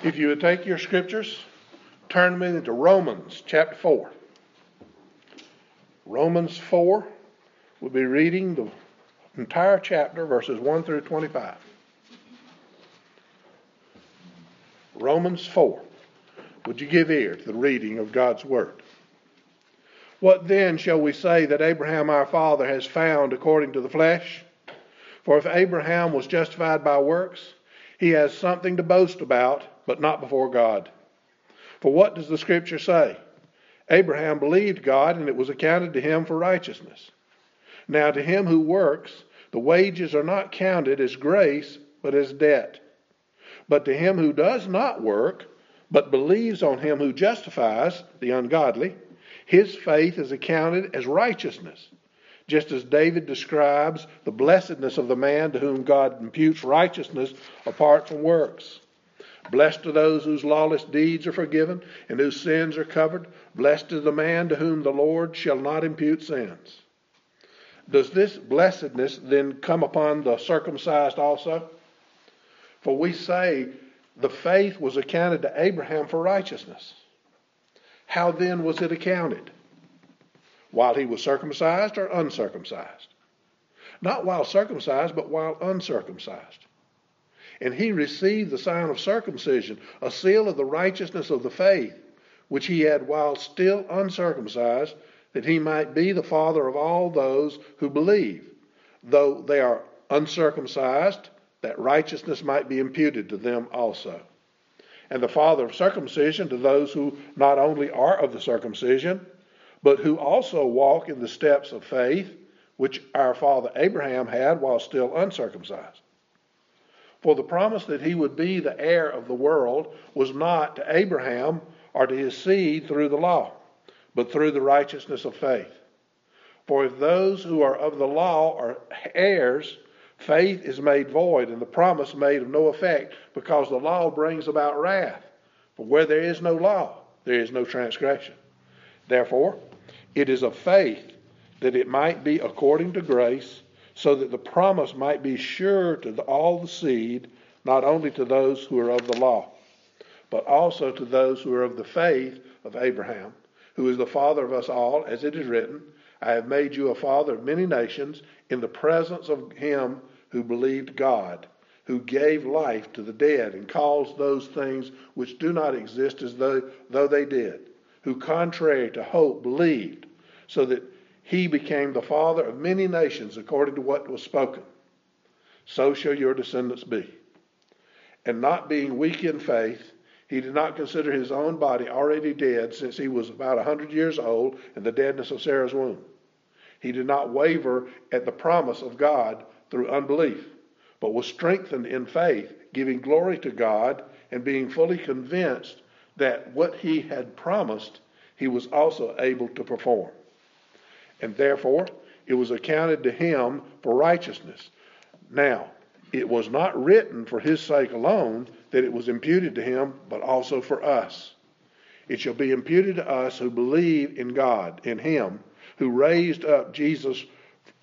If you would take your scriptures, turn me to Romans chapter 4. Romans 4, we'll be reading the entire chapter, verses 1 through 25. Romans 4. Would you give ear to the reading of God's Word? What then shall we say that Abraham our father has found according to the flesh? For if Abraham was justified by works, he has something to boast about, but not before God. For what does the Scripture say? Abraham believed God, and it was accounted to him for righteousness. Now, to him who works, the wages are not counted as grace, but as debt. But to him who does not work, but believes on him who justifies the ungodly, his faith is accounted as righteousness. Just as David describes the blessedness of the man to whom God imputes righteousness apart from works. Blessed are those whose lawless deeds are forgiven and whose sins are covered. Blessed is the man to whom the Lord shall not impute sins. Does this blessedness then come upon the circumcised also? For we say the faith was accounted to Abraham for righteousness. How then was it accounted? While he was circumcised or uncircumcised? Not while circumcised, but while uncircumcised. And he received the sign of circumcision, a seal of the righteousness of the faith, which he had while still uncircumcised, that he might be the father of all those who believe, though they are uncircumcised, that righteousness might be imputed to them also. And the father of circumcision to those who not only are of the circumcision, but who also walk in the steps of faith, which our father Abraham had while still uncircumcised. For the promise that he would be the heir of the world was not to Abraham or to his seed through the law but through the righteousness of faith. For if those who are of the law are heirs, faith is made void, and the promise made of no effect, because the law brings about wrath. For where there is no law, there is no transgression. Therefore, it is of faith that it might be according to grace, so that the promise might be sure to all the seed, not only to those who are of the law, but also to those who are of the faith of Abraham who is the father of us all, as it is written, I have made you a father of many nations in the presence of him who believed God, who gave life to the dead and calls those things which do not exist as though, though they did, who contrary to hope believed, so that he became the father of many nations according to what was spoken. So shall your descendants be. And not being weak in faith, he did not consider his own body already dead since he was about a hundred years old in the deadness of Sarah's womb. He did not waver at the promise of God through unbelief, but was strengthened in faith, giving glory to God and being fully convinced that what he had promised he was also able to perform. And therefore, it was accounted to him for righteousness. Now, it was not written for his sake alone that it was imputed to him, but also for us. It shall be imputed to us who believe in God, in him, who raised up Jesus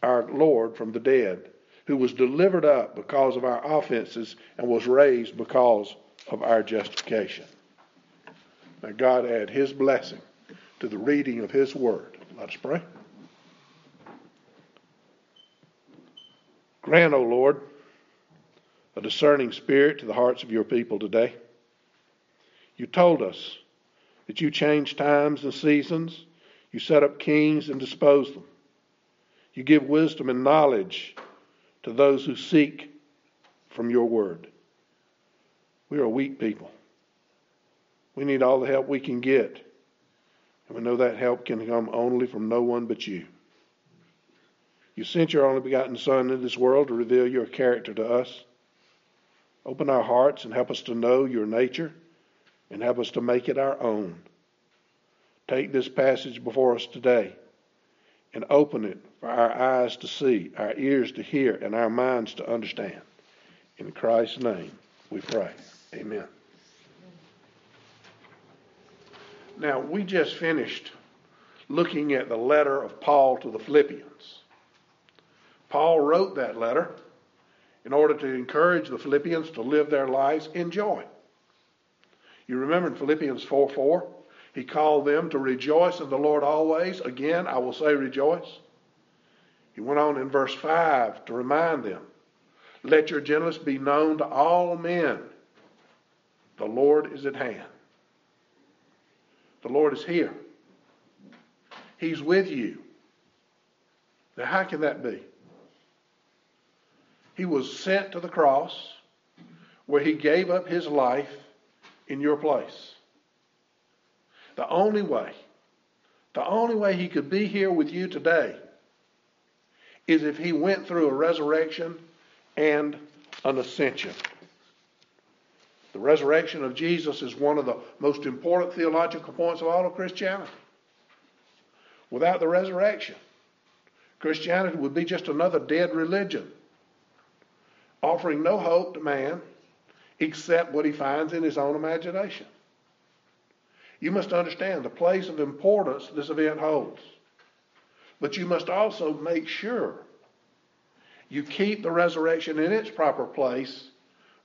our Lord from the dead, who was delivered up because of our offenses and was raised because of our justification. May God add his blessing to the reading of his word. Let us pray. Grant, O Lord, a discerning spirit to the hearts of your people today. You told us that you change times and seasons, you set up kings and dispose them. You give wisdom and knowledge to those who seek from your word. We are a weak people. We need all the help we can get. And we know that help can come only from no one but you. You sent your only begotten Son into this world to reveal your character to us. Open our hearts and help us to know your nature and help us to make it our own. Take this passage before us today and open it for our eyes to see, our ears to hear, and our minds to understand. In Christ's name we pray. Amen. Now, we just finished looking at the letter of Paul to the Philippians. Paul wrote that letter in order to encourage the Philippians to live their lives in joy. You remember in Philippians 4 4, he called them to rejoice in the Lord always. Again, I will say rejoice. He went on in verse 5 to remind them let your gentleness be known to all men. The Lord is at hand. The Lord is here. He's with you. Now, how can that be? He was sent to the cross where he gave up his life in your place. The only way, the only way he could be here with you today is if he went through a resurrection and an ascension. The resurrection of Jesus is one of the most important theological points of all of Christianity. Without the resurrection, Christianity would be just another dead religion, offering no hope to man except what he finds in his own imagination. You must understand the place of importance this event holds. But you must also make sure you keep the resurrection in its proper place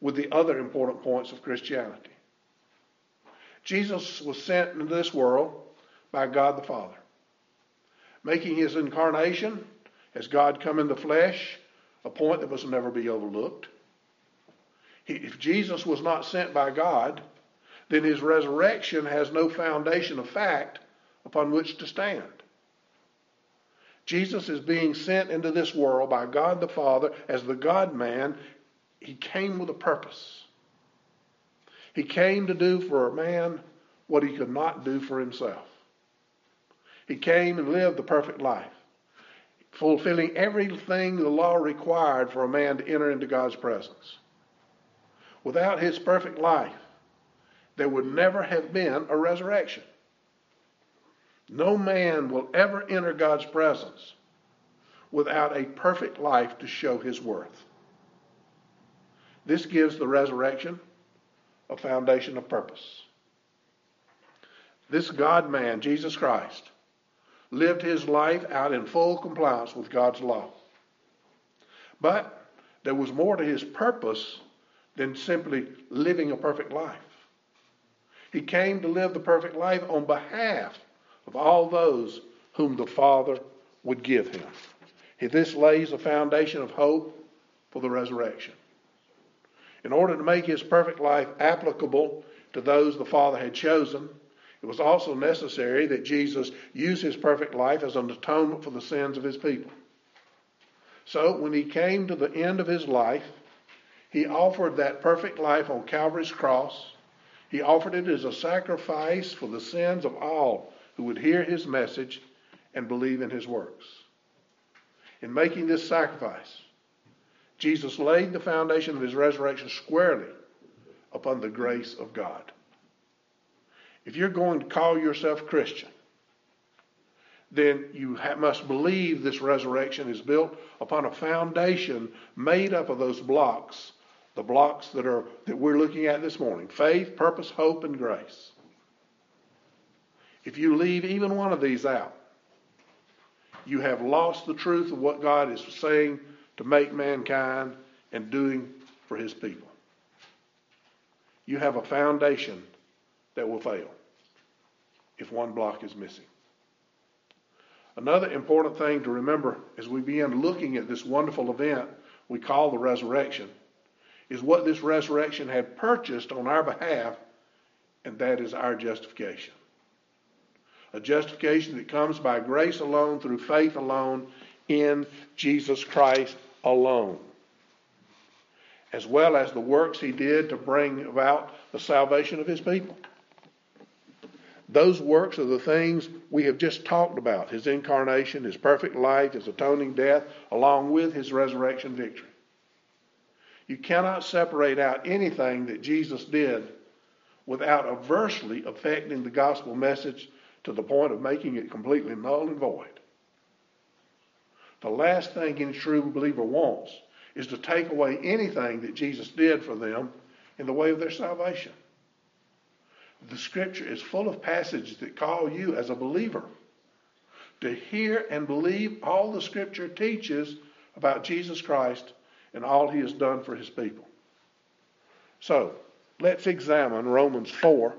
with the other important points of Christianity. Jesus was sent into this world by God the Father, making his incarnation as God come in the flesh a point that must never be overlooked. If Jesus was not sent by God, then his resurrection has no foundation of fact upon which to stand. Jesus is being sent into this world by God the Father as the God man. He came with a purpose. He came to do for a man what he could not do for himself. He came and lived the perfect life, fulfilling everything the law required for a man to enter into God's presence. Without his perfect life, there would never have been a resurrection. No man will ever enter God's presence without a perfect life to show his worth. This gives the resurrection a foundation of purpose. This God man, Jesus Christ, lived his life out in full compliance with God's law. But there was more to his purpose than simply living a perfect life. He came to live the perfect life on behalf of all those whom the Father would give him. This lays a foundation of hope for the resurrection. In order to make his perfect life applicable to those the Father had chosen, it was also necessary that Jesus use his perfect life as an atonement for the sins of his people. So, when he came to the end of his life, he offered that perfect life on Calvary's cross. He offered it as a sacrifice for the sins of all who would hear his message and believe in his works. In making this sacrifice, Jesus laid the foundation of his resurrection squarely upon the grace of God. If you're going to call yourself Christian, then you must believe this resurrection is built upon a foundation made up of those blocks, the blocks that are that we're looking at this morning: faith, purpose, hope, and grace. If you leave even one of these out, you have lost the truth of what God is saying to make mankind and doing for his people. You have a foundation that will fail if one block is missing. Another important thing to remember as we begin looking at this wonderful event we call the resurrection is what this resurrection had purchased on our behalf, and that is our justification a justification that comes by grace alone, through faith alone, in Jesus Christ alone, as well as the works he did to bring about the salvation of his people. Those works are the things we have just talked about his incarnation, his perfect life, his atoning death, along with his resurrection victory. You cannot separate out anything that Jesus did without adversely affecting the gospel message to the point of making it completely null and void. The last thing any true believer wants is to take away anything that Jesus did for them in the way of their salvation. The scripture is full of passages that call you as a believer to hear and believe all the scripture teaches about Jesus Christ and all he has done for his people. So, let's examine Romans 4,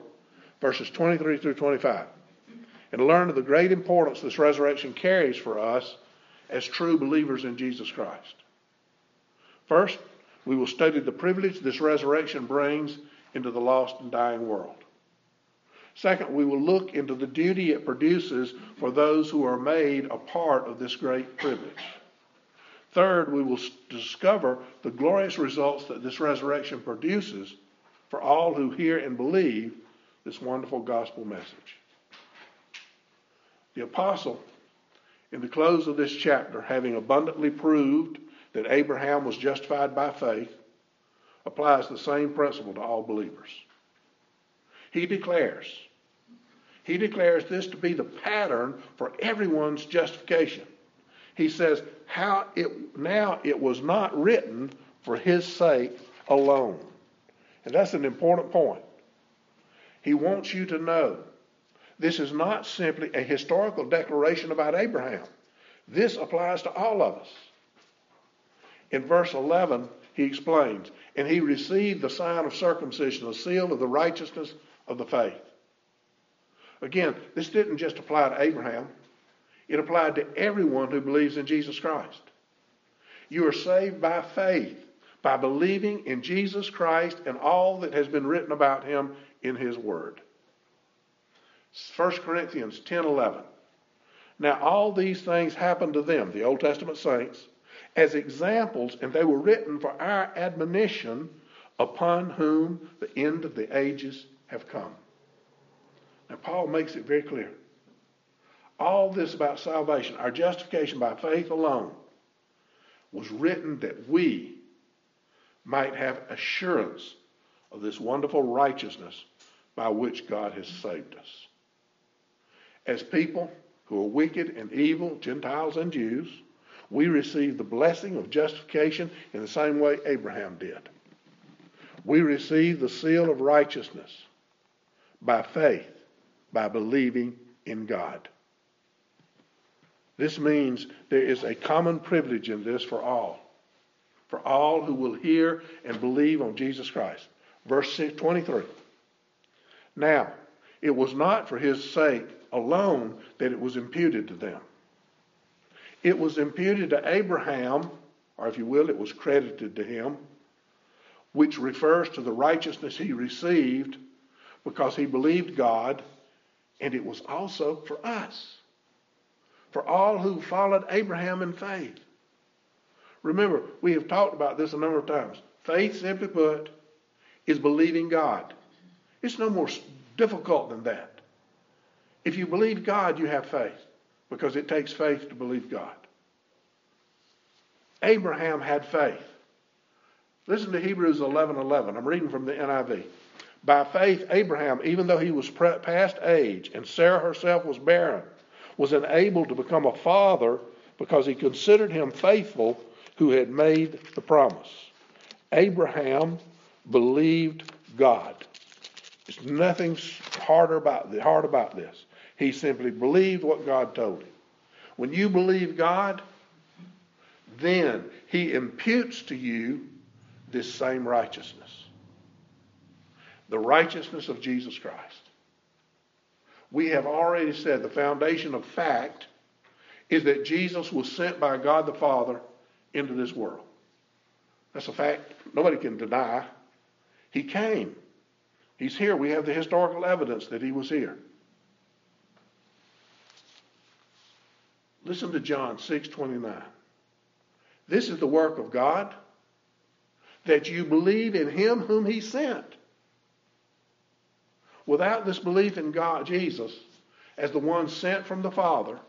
verses 23 through 25, and learn of the great importance this resurrection carries for us as true believers in Jesus Christ. First, we will study the privilege this resurrection brings into the lost and dying world. Second, we will look into the duty it produces for those who are made a part of this great privilege. Third, we will discover the glorious results that this resurrection produces for all who hear and believe this wonderful gospel message. The apostle, in the close of this chapter, having abundantly proved that Abraham was justified by faith, applies the same principle to all believers. He declares, he declares this to be the pattern for everyone's justification. He says, how it now it was not written for his sake alone. And that's an important point. He wants you to know this is not simply a historical declaration about Abraham. This applies to all of us. In verse 11, he explains, and he received the sign of circumcision, the seal of the righteousness of the faith. Again, this didn't just apply to Abraham, it applied to everyone who believes in Jesus Christ. You are saved by faith, by believing in Jesus Christ and all that has been written about him in his word. 1 Corinthians 10 11. Now, all these things happened to them, the Old Testament saints, as examples, and they were written for our admonition upon whom the end of the ages have come. Now, Paul makes it very clear. All this about salvation, our justification by faith alone, was written that we might have assurance of this wonderful righteousness by which God has saved us. As people who are wicked and evil, Gentiles and Jews, we receive the blessing of justification in the same way Abraham did. We receive the seal of righteousness by faith, by believing in God. This means there is a common privilege in this for all, for all who will hear and believe on Jesus Christ. Verse 23. Now, it was not for his sake alone that it was imputed to them. It was imputed to Abraham, or if you will, it was credited to him, which refers to the righteousness he received because he believed God, and it was also for us, for all who followed Abraham in faith. Remember, we have talked about this a number of times. Faith, simply put, is believing God. It's no more difficult than that. If you believe God, you have faith because it takes faith to believe God. Abraham had faith. Listen to Hebrews 11:11. 11. I'm reading from the NIV. By faith, Abraham, even though he was past age and Sarah herself was barren, was enabled to become a father because he considered him faithful who had made the promise. Abraham believed God. There's nothing harder about, hard about this. He simply believed what God told him. When you believe God, then he imputes to you this same righteousness the righteousness of Jesus Christ. We have already said the foundation of fact is that Jesus was sent by God the Father into this world. That's a fact nobody can deny. He came. He's here. We have the historical evidence that he was here. Listen to John 6:29. This is the work of God that you believe in him whom he sent. Without this belief in God, Jesus, as the one sent from the Father,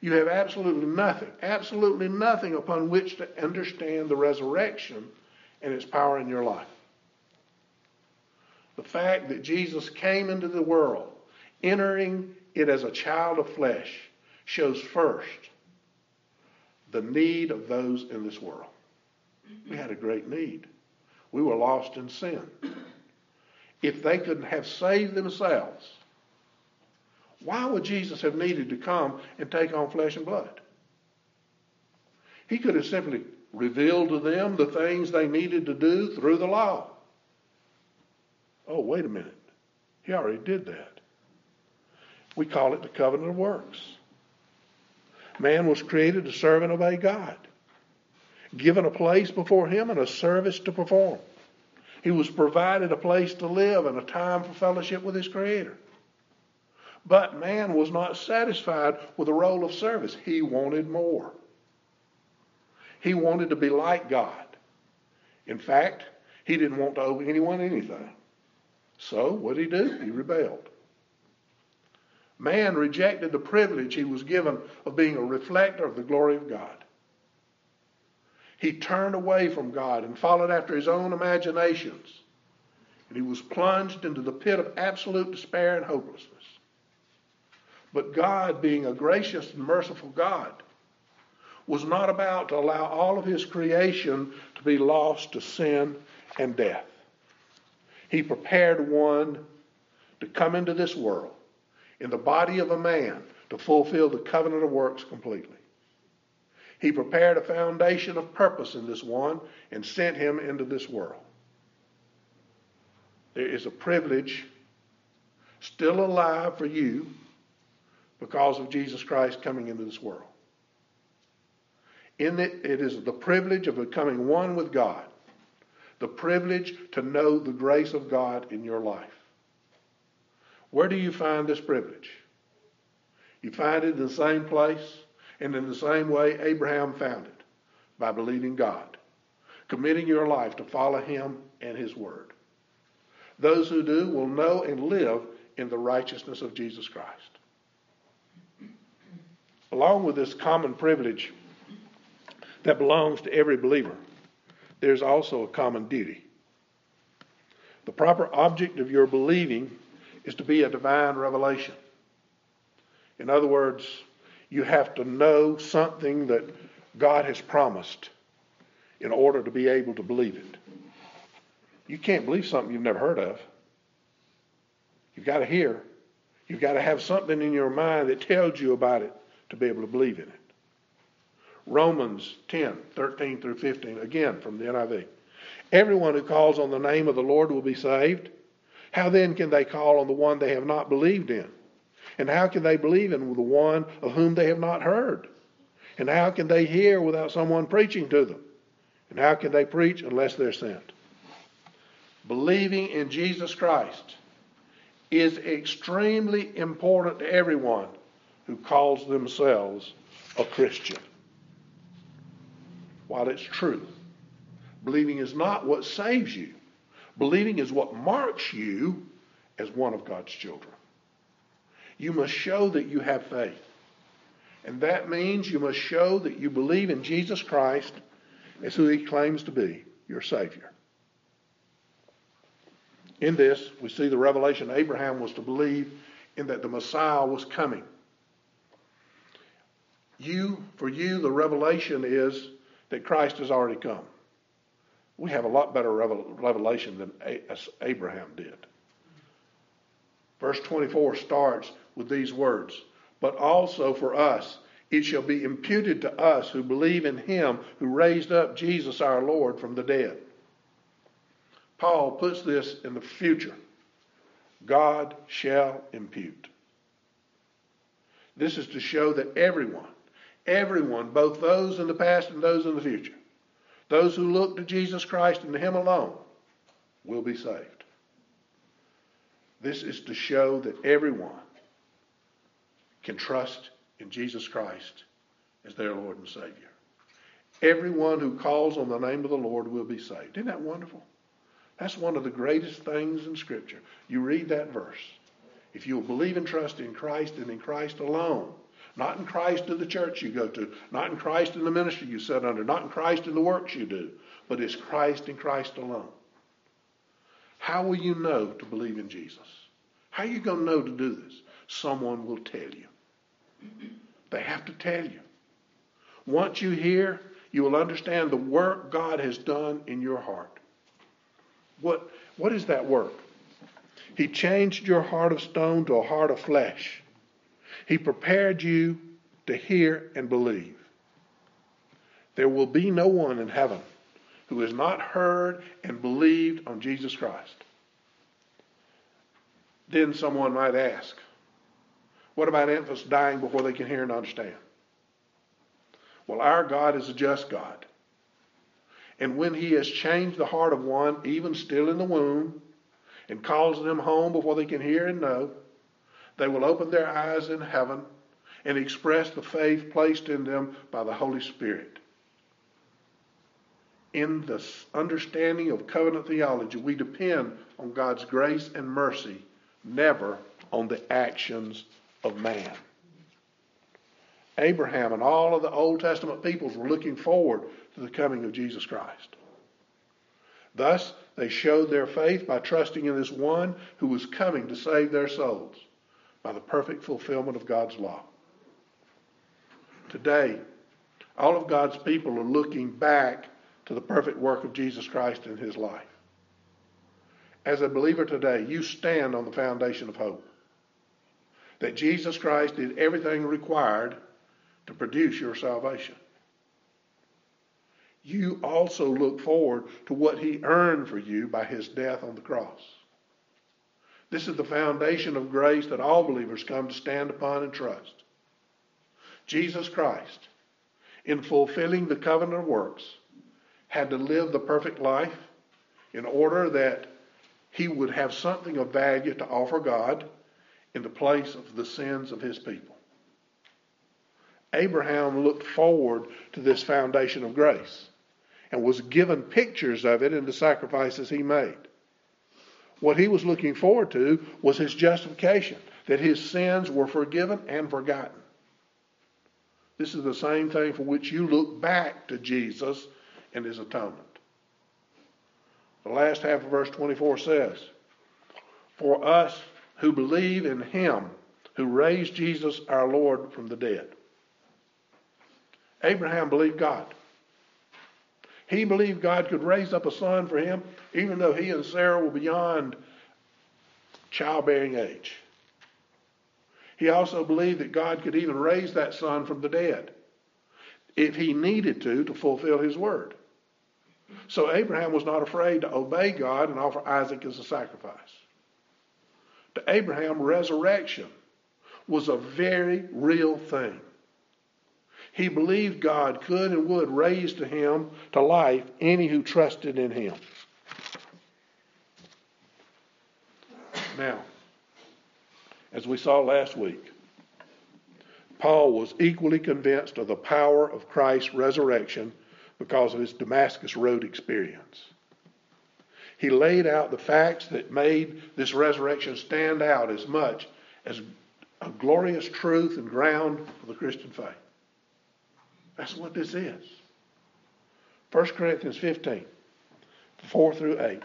you have absolutely nothing, absolutely nothing upon which to understand the resurrection and its power in your life. The fact that Jesus came into the world, entering it as a child of flesh, shows first the need of those in this world. We had a great need. We were lost in sin. If they couldn't have saved themselves, why would Jesus have needed to come and take on flesh and blood? He could have simply revealed to them the things they needed to do through the law. Oh, wait a minute. He already did that. We call it the covenant of works. Man was created to serve and obey God, given a place before Him and a service to perform. He was provided a place to live and a time for fellowship with his Creator. But man was not satisfied with a role of service. He wanted more. He wanted to be like God. In fact, he didn't want to owe anyone anything. So, what did he do? He rebelled. Man rejected the privilege he was given of being a reflector of the glory of God. He turned away from God and followed after his own imaginations. And he was plunged into the pit of absolute despair and hopelessness. But God, being a gracious and merciful God, was not about to allow all of his creation to be lost to sin and death. He prepared one to come into this world in the body of a man to fulfill the covenant of works completely. He prepared a foundation of purpose in this one and sent him into this world. There is a privilege still alive for you because of Jesus Christ coming into this world. In it, it is the privilege of becoming one with God, the privilege to know the grace of God in your life. Where do you find this privilege? You find it in the same place and in the same way, Abraham found it by believing God, committing your life to follow him and his word. Those who do will know and live in the righteousness of Jesus Christ. Along with this common privilege that belongs to every believer, there's also a common duty. The proper object of your believing is to be a divine revelation. In other words, you have to know something that God has promised in order to be able to believe it. You can't believe something you've never heard of. You've got to hear. You've got to have something in your mind that tells you about it to be able to believe in it. Romans 10, 13 through 15, again from the NIV. Everyone who calls on the name of the Lord will be saved. How then can they call on the one they have not believed in? And how can they believe in the one of whom they have not heard? And how can they hear without someone preaching to them? And how can they preach unless they're sent? Believing in Jesus Christ is extremely important to everyone who calls themselves a Christian. While it's true, believing is not what saves you, believing is what marks you as one of God's children. You must show that you have faith. And that means you must show that you believe in Jesus Christ as who he claims to be, your Savior. In this, we see the revelation Abraham was to believe in that the Messiah was coming. You, for you, the revelation is that Christ has already come. We have a lot better revelation than Abraham did. Verse 24 starts with these words But also for us, it shall be imputed to us who believe in him who raised up Jesus our Lord from the dead. Paul puts this in the future God shall impute. This is to show that everyone, everyone, both those in the past and those in the future, those who look to Jesus Christ and to Him alone, will be saved. This is to show that everyone can trust in Jesus Christ as their Lord and Savior. Everyone who calls on the name of the Lord will be saved. Isn't that wonderful? That's one of the greatest things in Scripture. You read that verse. If you'll believe and trust in Christ and in Christ alone, not in Christ in the church you go to, not in Christ in the ministry you sit under, not in Christ in the works you do, but it's Christ and Christ alone. How will you know to believe in Jesus? How are you going to know to do this? Someone will tell you. They have to tell you. Once you hear, you will understand the work God has done in your heart. What, what is that work? He changed your heart of stone to a heart of flesh. He prepared you to hear and believe. There will be no one in heaven who has not heard and believed on Jesus Christ. Then someone might ask, what about infants dying before they can hear and understand? Well, our God is a just God. And when He has changed the heart of one, even still in the womb, and calls them home before they can hear and know, they will open their eyes in heaven and express the faith placed in them by the Holy Spirit. In the understanding of covenant theology, we depend on God's grace and mercy, never on the actions of man. Abraham and all of the Old Testament peoples were looking forward to the coming of Jesus Christ. Thus, they showed their faith by trusting in this one who was coming to save their souls by the perfect fulfillment of God's law. Today, all of God's people are looking back to the perfect work of Jesus Christ in his life. As a believer today, you stand on the foundation of hope. That Jesus Christ did everything required to produce your salvation. You also look forward to what he earned for you by his death on the cross. This is the foundation of grace that all believers come to stand upon and trust. Jesus Christ, in fulfilling the covenant works, had to live the perfect life in order that he would have something of value to offer God in the place of the sins of his people. Abraham looked forward to this foundation of grace and was given pictures of it in the sacrifices he made. What he was looking forward to was his justification, that his sins were forgiven and forgotten. This is the same thing for which you look back to Jesus and his atonement. The last half of verse 24 says, For us who believe in him who raised Jesus our Lord from the dead. Abraham believed God. He believed God could raise up a son for him, even though he and Sarah were beyond childbearing age. He also believed that God could even raise that son from the dead if he needed to to fulfill his word. So Abraham was not afraid to obey God and offer Isaac as a sacrifice. To Abraham, resurrection was a very real thing. He believed God could and would raise to him to life any who trusted in him. Now, as we saw last week, Paul was equally convinced of the power of Christ's resurrection because of his Damascus Road experience. He laid out the facts that made this resurrection stand out as much as a glorious truth and ground for the Christian faith. That's what this is. 1 Corinthians 15, 4 through 8.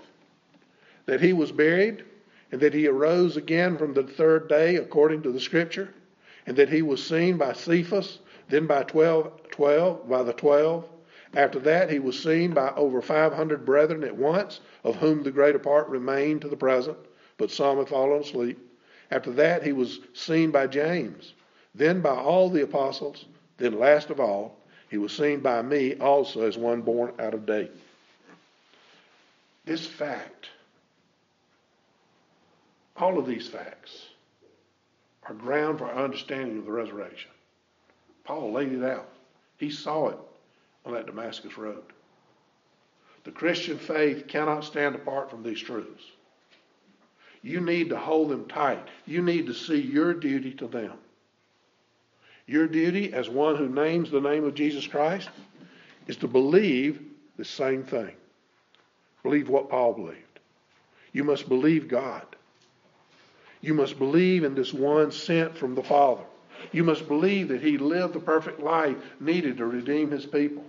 That he was buried, and that he arose again from the third day according to the scripture, and that he was seen by Cephas, then by 12, 12 by the 12. After that, he was seen by over 500 brethren at once, of whom the greater part remain to the present, but some have fallen asleep. After that, he was seen by James, then by all the apostles, then last of all, he was seen by me also as one born out of date. This fact, all of these facts, are ground for our understanding of the resurrection. Paul laid it out. He saw it on that Damascus road. The Christian faith cannot stand apart from these truths. You need to hold them tight. You need to see your duty to them. Your duty as one who names the name of Jesus Christ is to believe the same thing. Believe what Paul believed. You must believe God. You must believe in this one sent from the Father. You must believe that he lived the perfect life needed to redeem his people.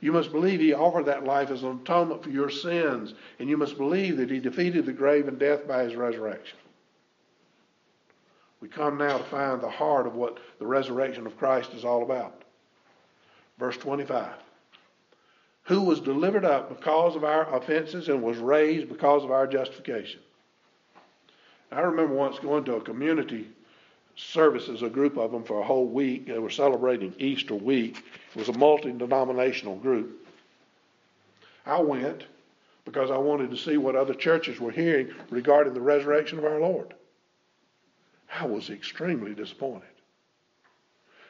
You must believe he offered that life as an atonement for your sins. And you must believe that he defeated the grave and death by his resurrection. We come now to find the heart of what the resurrection of Christ is all about. Verse 25. Who was delivered up because of our offenses and was raised because of our justification. I remember once going to a community service as a group of them for a whole week. They were celebrating Easter week. It was a multi denominational group. I went because I wanted to see what other churches were hearing regarding the resurrection of our Lord. I was extremely disappointed.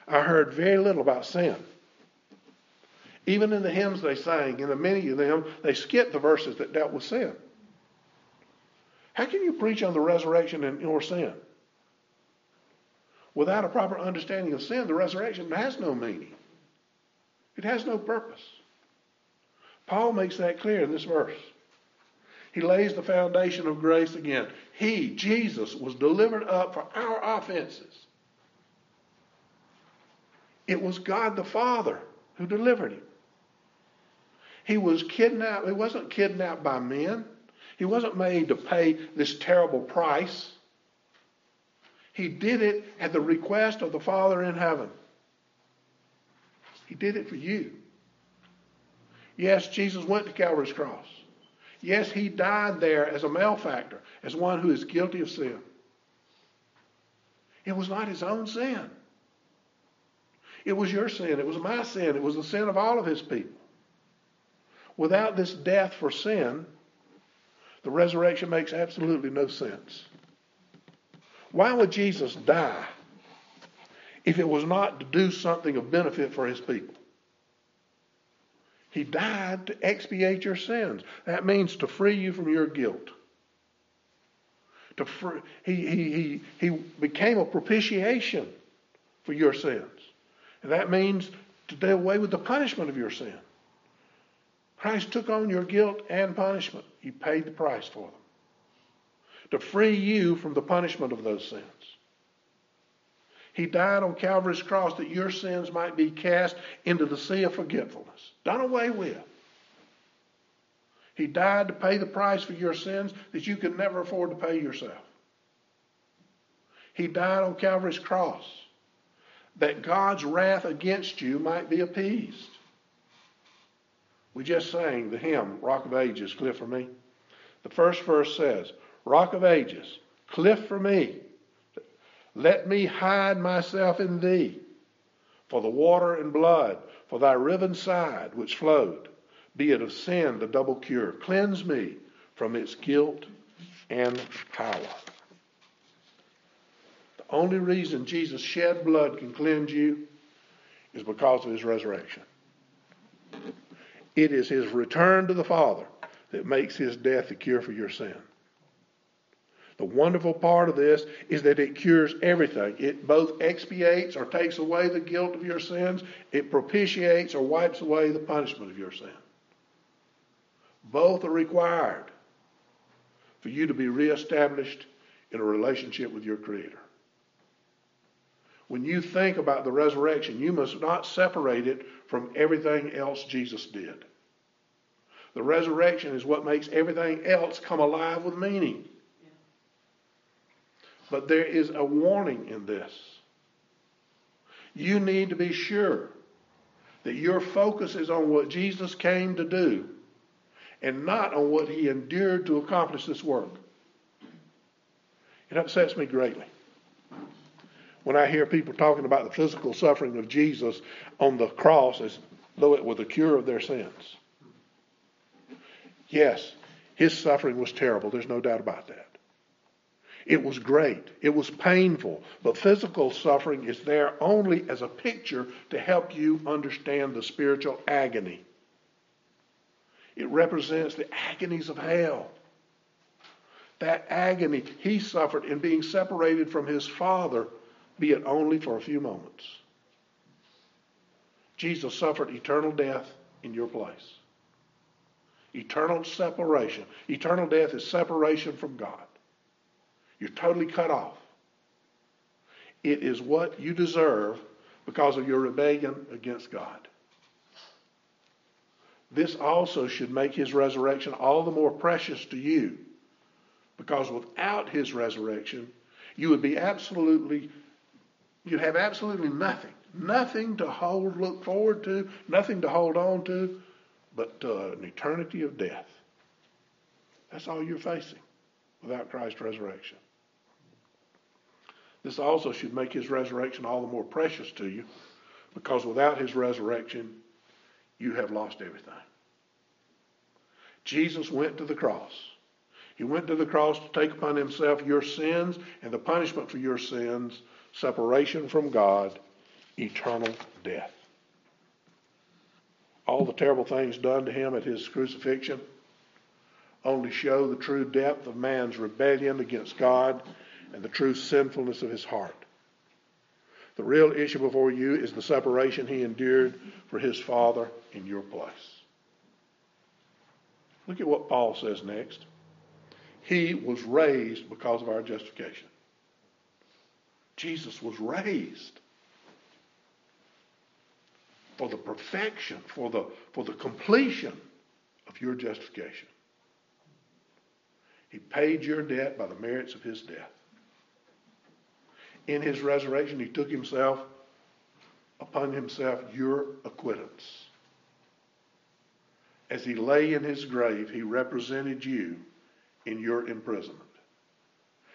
I heard very little about sin. Even in the hymns they sang, in the many of them, they skipped the verses that dealt with sin. How can you preach on the resurrection and your sin? Without a proper understanding of sin, the resurrection has no meaning. It has no purpose. Paul makes that clear in this verse. He lays the foundation of grace again. He, Jesus, was delivered up for our offenses. It was God the Father who delivered him. He was kidnapped. He wasn't kidnapped by men. He wasn't made to pay this terrible price. He did it at the request of the Father in heaven. He did it for you. Yes, Jesus went to Calvary's cross. Yes, he died there as a malefactor, as one who is guilty of sin. It was not his own sin. It was your sin. It was my sin. It was the sin of all of his people. Without this death for sin, the resurrection makes absolutely no sense. Why would Jesus die if it was not to do something of benefit for his people? He died to expiate your sins. That means to free you from your guilt. To he, he, he, he became a propitiation for your sins. And that means to do away with the punishment of your sin. Christ took on your guilt and punishment. He paid the price for them. To free you from the punishment of those sins. He died on Calvary's cross that your sins might be cast into the sea of forgetfulness, done away with. He died to pay the price for your sins that you could never afford to pay yourself. He died on Calvary's cross that God's wrath against you might be appeased. We just sang the hymn, Rock of Ages, Cleft for Me. The first verse says, Rock of Ages, cleft for me, let me hide myself in thee, for the water and blood, for thy riven side which flowed, be it of sin the double cure. Cleanse me from its guilt and power. The only reason Jesus shed blood can cleanse you is because of his resurrection. It is his return to the Father that makes his death the cure for your sin. The wonderful part of this is that it cures everything. It both expiates or takes away the guilt of your sins, it propitiates or wipes away the punishment of your sin. Both are required for you to be reestablished in a relationship with your Creator. When you think about the resurrection, you must not separate it from everything else Jesus did. The resurrection is what makes everything else come alive with meaning. But there is a warning in this. You need to be sure that your focus is on what Jesus came to do and not on what he endured to accomplish this work. It upsets me greatly when I hear people talking about the physical suffering of Jesus on the cross as though it were the cure of their sins. Yes, his suffering was terrible. There's no doubt about that. It was great. It was painful. But physical suffering is there only as a picture to help you understand the spiritual agony. It represents the agonies of hell. That agony he suffered in being separated from his Father, be it only for a few moments. Jesus suffered eternal death in your place. Eternal separation. Eternal death is separation from God. You're totally cut off. It is what you deserve because of your rebellion against God. This also should make his resurrection all the more precious to you because without his resurrection, you would be absolutely, you'd have absolutely nothing. Nothing to hold, look forward to, nothing to hold on to, but uh, an eternity of death. That's all you're facing without Christ's resurrection. This also should make his resurrection all the more precious to you because without his resurrection, you have lost everything. Jesus went to the cross. He went to the cross to take upon himself your sins and the punishment for your sins, separation from God, eternal death. All the terrible things done to him at his crucifixion only show the true depth of man's rebellion against God and the true sinfulness of his heart. The real issue before you is the separation he endured for his Father in your place. Look at what Paul says next. He was raised because of our justification. Jesus was raised for the perfection, for the, for the completion of your justification. He paid your debt by the merits of his death. In his resurrection, he took himself upon himself your acquittance. As he lay in his grave, he represented you in your imprisonment.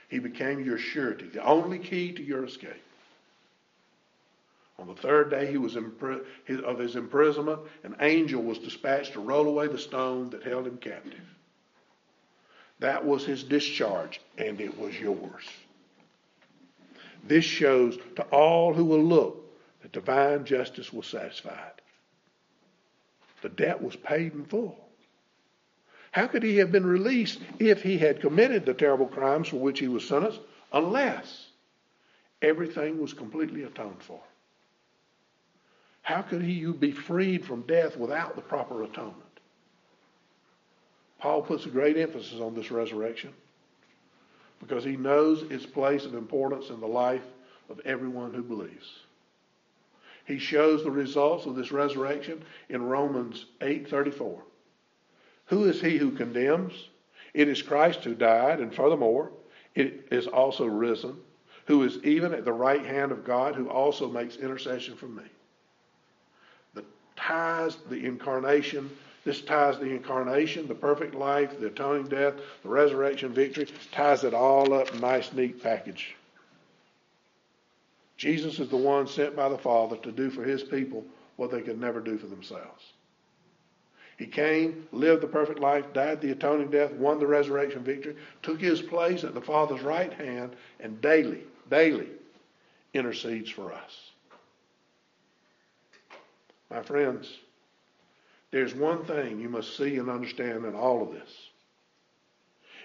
He became your surety, the only key to your escape. On the third day he was of his imprisonment, an angel was dispatched to roll away the stone that held him captive. That was his discharge, and it was yours. This shows to all who will look that divine justice was satisfied. The debt was paid in full. How could he have been released if he had committed the terrible crimes for which he was sentenced? Unless everything was completely atoned for. How could he be freed from death without the proper atonement? Paul puts a great emphasis on this resurrection because he knows its place of importance in the life of everyone who believes. He shows the results of this resurrection in Romans 8:34. Who is he who condemns? It is Christ who died, and furthermore, it is also risen, who is even at the right hand of God, who also makes intercession for me. The ties the incarnation this ties the incarnation, the perfect life, the atoning death, the resurrection victory, ties it all up in a nice, neat package. Jesus is the one sent by the Father to do for his people what they could never do for themselves. He came, lived the perfect life, died the atoning death, won the resurrection victory, took his place at the Father's right hand, and daily, daily intercedes for us. My friends, there's one thing you must see and understand in all of this.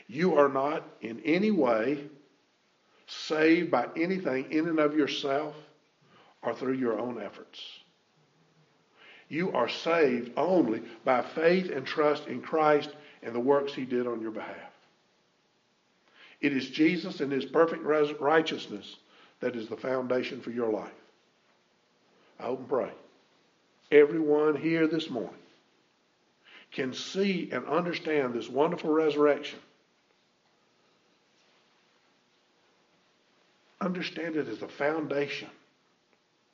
You are not in any way saved by anything in and of yourself or through your own efforts. You are saved only by faith and trust in Christ and the works he did on your behalf. It is Jesus and his perfect righteousness that is the foundation for your life. I hope and pray. Everyone here this morning can see and understand this wonderful resurrection, understand it as the foundation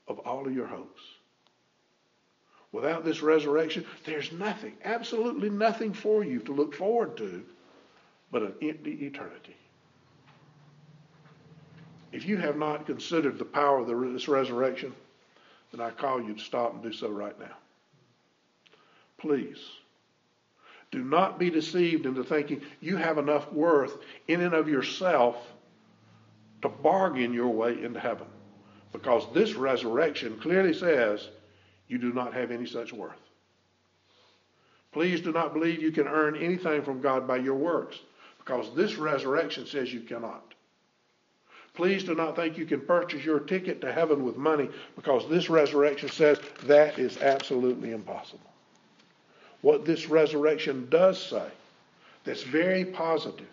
of all of your hopes. Without this resurrection, there's nothing, absolutely nothing for you to look forward to but an empty eternity. If you have not considered the power of this resurrection, then I call you to stop and do so right now. Please do not be deceived into thinking you have enough worth in and of yourself to bargain your way into heaven. Because this resurrection clearly says you do not have any such worth. Please do not believe you can earn anything from God by your works, because this resurrection says you cannot. Please do not think you can purchase your ticket to heaven with money, because this resurrection says that is absolutely impossible what this resurrection does say, that's very positive,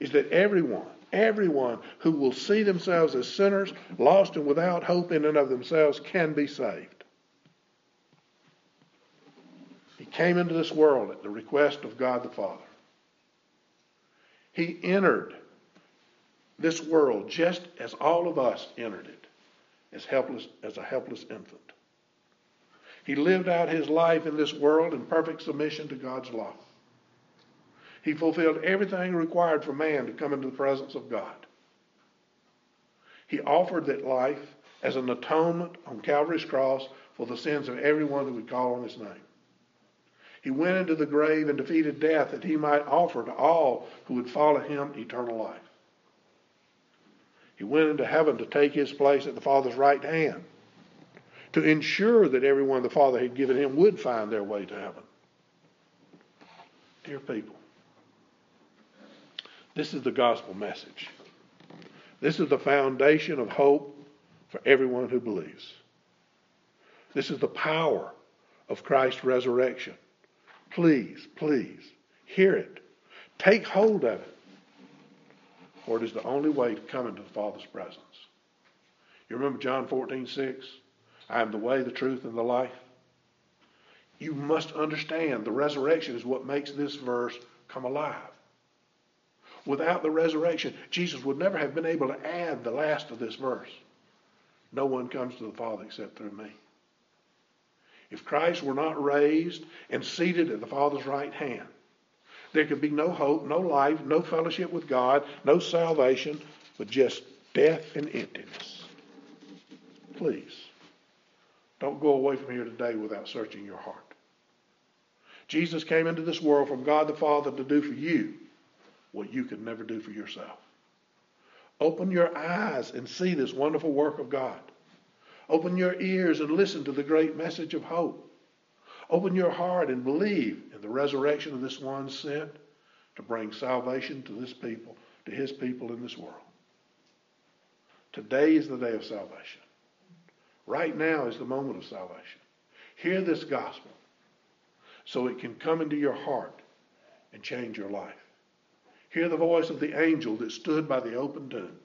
is that everyone, everyone who will see themselves as sinners, lost and without hope in and of themselves, can be saved. He came into this world at the request of God the Father. He entered this world just as all of us entered it, as helpless as a helpless infant. He lived out his life in this world in perfect submission to God's law. He fulfilled everything required for man to come into the presence of God. He offered that life as an atonement on Calvary's cross for the sins of everyone who would call on his name. He went into the grave and defeated death that he might offer to all who would follow him eternal life. He went into heaven to take his place at the Father's right hand, to ensure that everyone the Father had given him would find their way to heaven. Dear people, this is the gospel message. This is the foundation of hope for everyone who believes. This is the power of Christ's resurrection. Please, please, hear it. Take hold of it. For it is the only way to come into the Father's presence. You remember John 14, 6? I am the way, the truth, and the life. You must understand the resurrection is what makes this verse come alive. Without the resurrection, Jesus would never have been able to add the last of this verse. No one comes to the Father except through me. If Christ were not raised and seated at the Father's right hand, there could be no hope, no life, no fellowship with God, no salvation, but just death and emptiness. Please, don't go away from here today without searching your heart. Jesus came into this world from God the Father to do for you what you could never do for yourself. Open your eyes and see this wonderful work of God. Open your ears and listen to the great message of hope. Open your heart and believe in the resurrection of this one sent to bring salvation to this people, to his people in this world. Today is the day of salvation. Right now is the moment of salvation. Hear this gospel so it can come into your heart and change your life. Hear the voice of the angel that stood by the open tomb.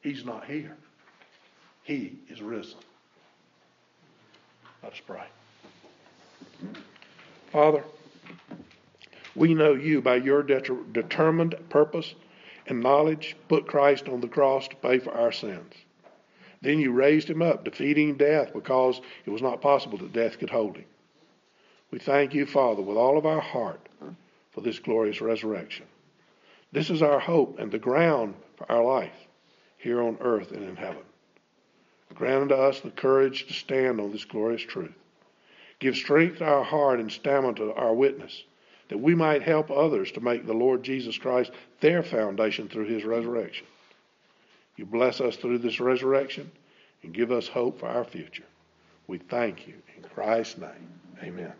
He's not here. He is risen. Let us pray. Father, we know you by your det- determined purpose and knowledge put Christ on the cross to pay for our sins. Then you raised him up, defeating death because it was not possible that death could hold him. We thank you, Father, with all of our heart for this glorious resurrection. This is our hope and the ground for our life here on earth and in heaven. Grant unto us the courage to stand on this glorious truth. Give strength to our heart and stamina to our witness, that we might help others to make the Lord Jesus Christ their foundation through his resurrection. You bless us through this resurrection and give us hope for our future. We thank you. In Christ's name, amen.